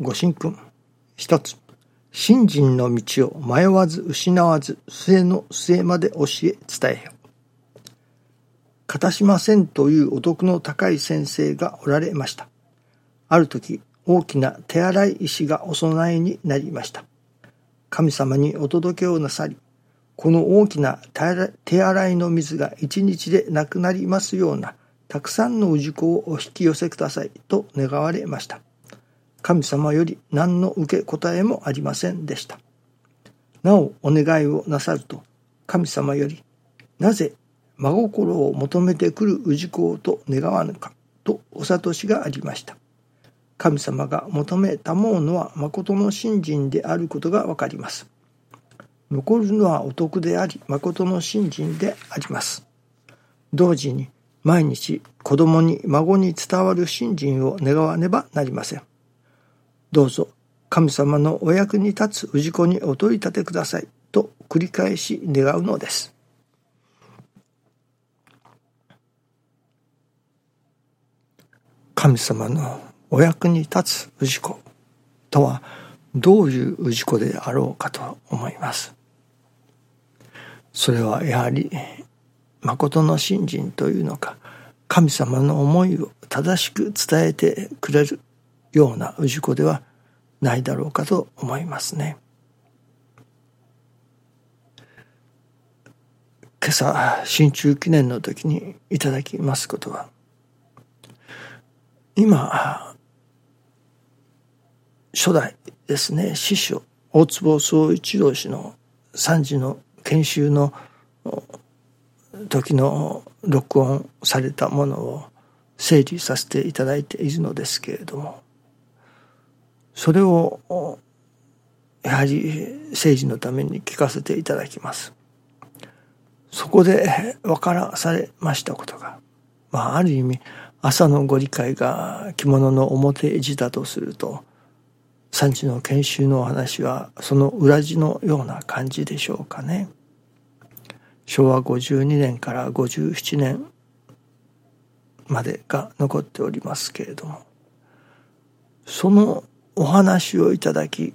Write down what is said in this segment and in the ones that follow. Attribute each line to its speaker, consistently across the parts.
Speaker 1: ご神君。一つ信心の道を迷わず失わず末の末まで教え伝えよ片島仙というお得の高い先生がおられました。ある時大きな手洗い石がお供えになりました。神様にお届けをなさりこの大きな手洗いの水が一日でなくなりますようなたくさんの氏子をお引き寄せくださいと願われました。神様より何の受け答えもありませんでした。なおお願いをなさると神様よりなぜ真心を求めてくる氏子をと願わぬかとお諭しがありました。神様が求めたもうのは誠の信心であることがわかります。残るのはお得であり誠の信心であります。同時に毎日子供に孫に伝わる信心を願わねばなりません。どうぞ神様のお役に立つ氏子にお問い立てくださいと繰り返し願うのです。神様のお役に立つ氏子とはどういう氏子であろうかと思います。それはやはり誠の信心というのか神様の思いを正しく伝えてくれるような氏子ではないだろうかと思いますね。今朝新中記念の時にいただきますことは今初代ですね師匠大坪宗一郎氏の三次の研修の時の録音されたものを整理させていただいているのですけれどもそれをやはり政治のために聞かせていただきます。そこで分からされましたことが、まあ、ある意味朝のご理解が着物の表地だとすると産地の研修のお話はその裏地のような感じでしょうかね。昭和52年から57年までが残っておりますけれどもそのお話をいただき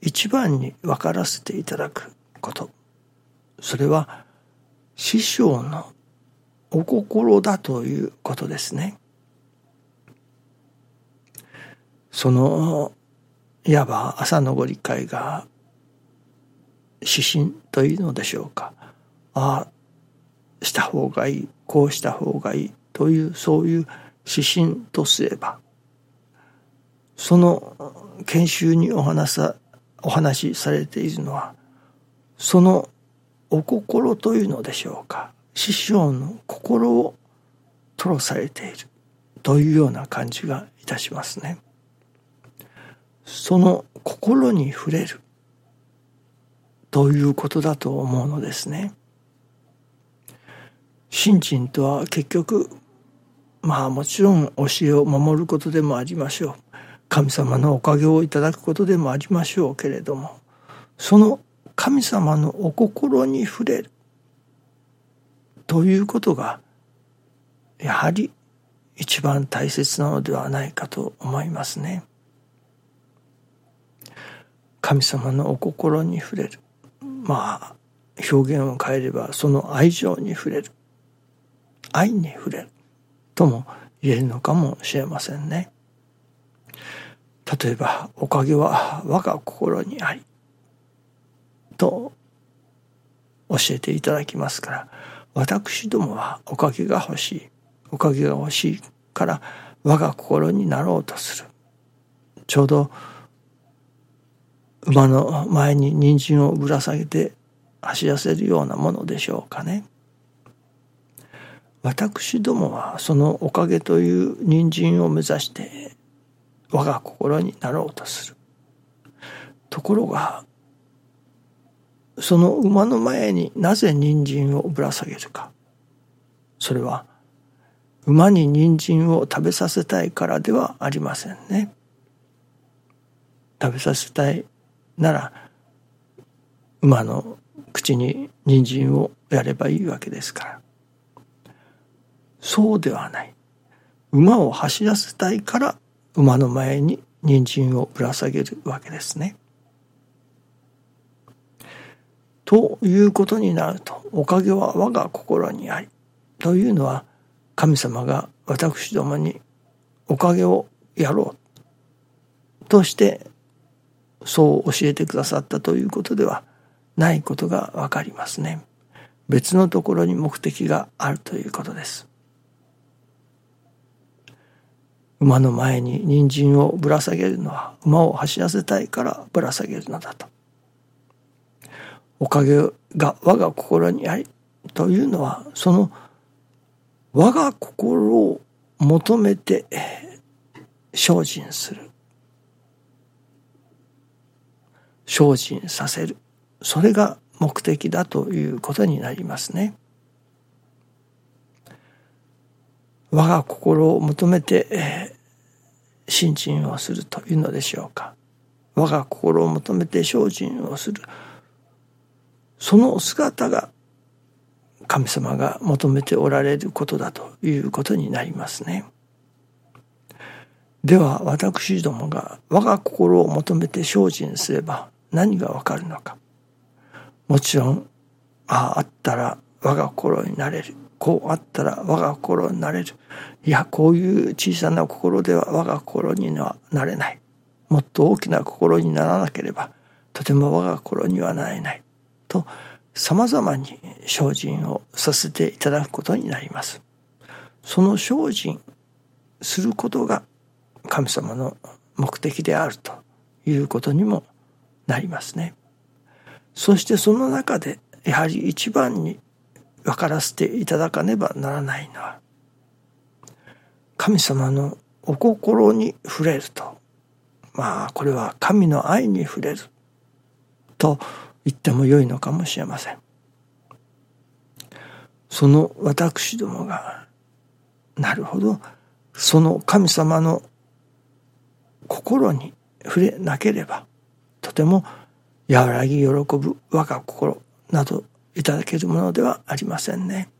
Speaker 1: 一番に分からせていただくことそれは師匠のお心だということですね。そのいわば朝のご理解が指針というのでしょうかああした方がいいこうした方がいいというそういう指針とすればその研修にお話さお話しされているのはそのお心というのでしょうか師匠の心を吐露されているというような感じがいたしますね。その心に触れるということだと思うのですね。信心とは結局まあもちろん教えを守ることでもありましょう神様のおかげをいただくことでもありましょうけれどもその神様のお心に触れるということがやはり一番大切なのではないかと思いますね。神様のお心に触れるまあ表現を変えればその愛情に触れる愛に触れるとも言えるのかもしれませんね。例えば「おかげは我が心にあり」と教えていただきますから私どもはおかげが欲しいおかげが欲しいから我が心になろうとするちょうど馬の前に人参をぶら下げて走らせるようなものでしょうかね。私どもはそのおかげという人参を目指して我が心になろうとする。ところがその馬の前になぜ人参をぶら下げるか。それは馬に人参を食べさせたいからではありませんね。食べさせたいなら馬の口に人参をやればいいわけですからそうではない馬を走らせたいから馬の前に人参をぶら下げるわけですね。ということになるとおかげは我が心にありというのは神様が私どもにおかげをやろうとしてそう教えてくださったということではないことがわかりますね。別のところに目的があるということです。馬の前に人参をぶら下げるのは馬を走らせたいからぶら下げるのだと。おかげが我が心にありというのはその我が心を求めて精進する精進させるそれが目的だということになりますね。我が心を求めて信心をするというのでしょうか。我が心を求めて精進をする。その姿が神様が求めておられることだということになりますね。では私どもが我が心を求めて精進すれば何がわかるのか。もちろん、ああ、あったら我が心になれる。こうあったら我が心になれる。いや、こういう小さな心では我が心にはなれない。もっと大きな心にならなければ、とても我が心にはなれない。と、様々に精進をさせていただくことになります。その精進することが神様の目的であるということにもなりますね。そしてその中でやはり一番に分からせていただかねばならないのは神様のお心に触れると。まあこれは神の愛に触れると言ってもよいのかもしれません。その私どもがなるほど。その神様の心に触れなければとても和らぎ喜ぶ我が心などいただけるものではありませんね。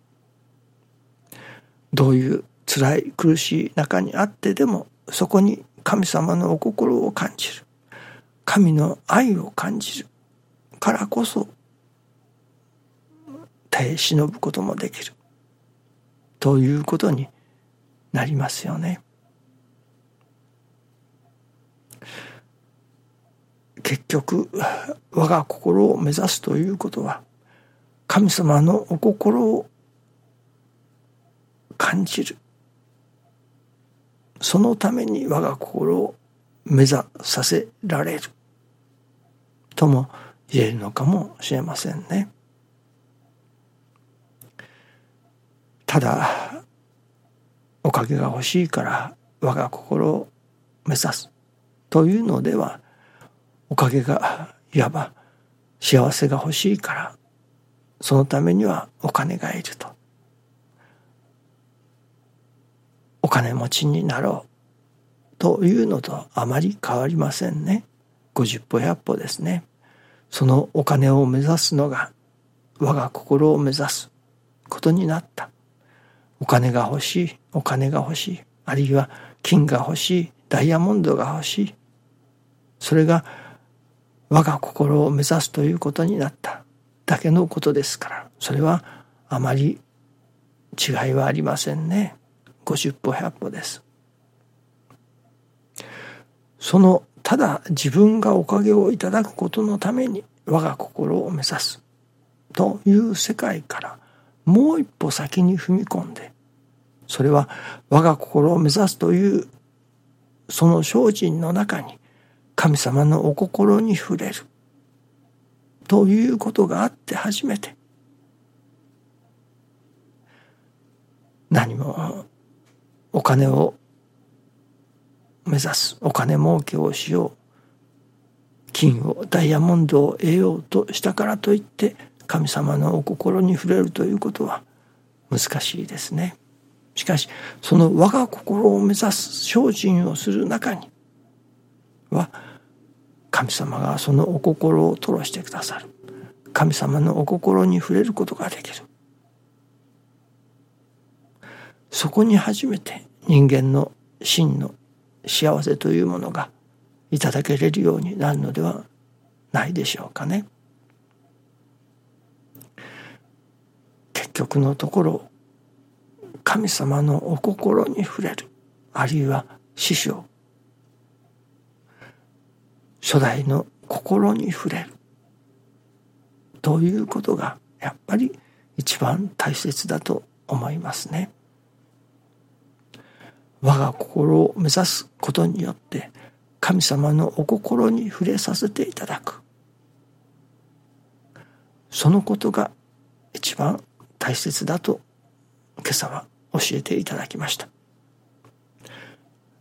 Speaker 1: どういう辛い苦しい中にあってでもそこに神様のお心を感じる神の愛を感じるからこそ耐え忍ぶこともできるということになりますよね。結局我が心を目指すということは神様のお心を感じるそのために我が心を目指させられるとも言えるのかもしれませんね。ただおかげが欲しいから我が心を目指すというのではおかげがいわば幸せが欲しいからそのためにはお金がいると。お金持ちになろうというのとあまり変わりませんね。50歩100歩ですね。そのお金を目指すのが我が心を目指すことになった。お金が欲しいお金が欲しいあるいは金が欲しいダイヤモンドが欲しい。それが我が心を目指すということになった。だけのことですから。それはあまり違いはありませんね。50歩100歩です。そのただ自分がおかげをいただくことのために我が心を目指すという世界からもう一歩先に踏み込んでそれは我が心を目指すというその精進の中に神様のお心に触れる。ということがあって初めて何もお金を目指すお金儲けをしよう金をダイヤモンドを得ようとしたからといって神様のお心に触れるということは難しいですね。しかしその我が心を目指す精進をする中には神様がそのお心を吐露してくださる神様のお心に触れることができるそこに初めて人間の真の幸せというものがいただけれるようになるのではないでしょうかね。結局のところ神様のお心に触れるあるいは師匠初代の心に触れる。ということがやっぱり一番大切だと思いますね。我が心を目指すことによって神様のお心に触れさせていただく。そのことが一番大切だと今朝は教えていただきました。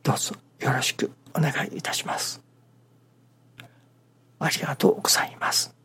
Speaker 1: どうぞよろしくお願いいたします。ありがとうございます。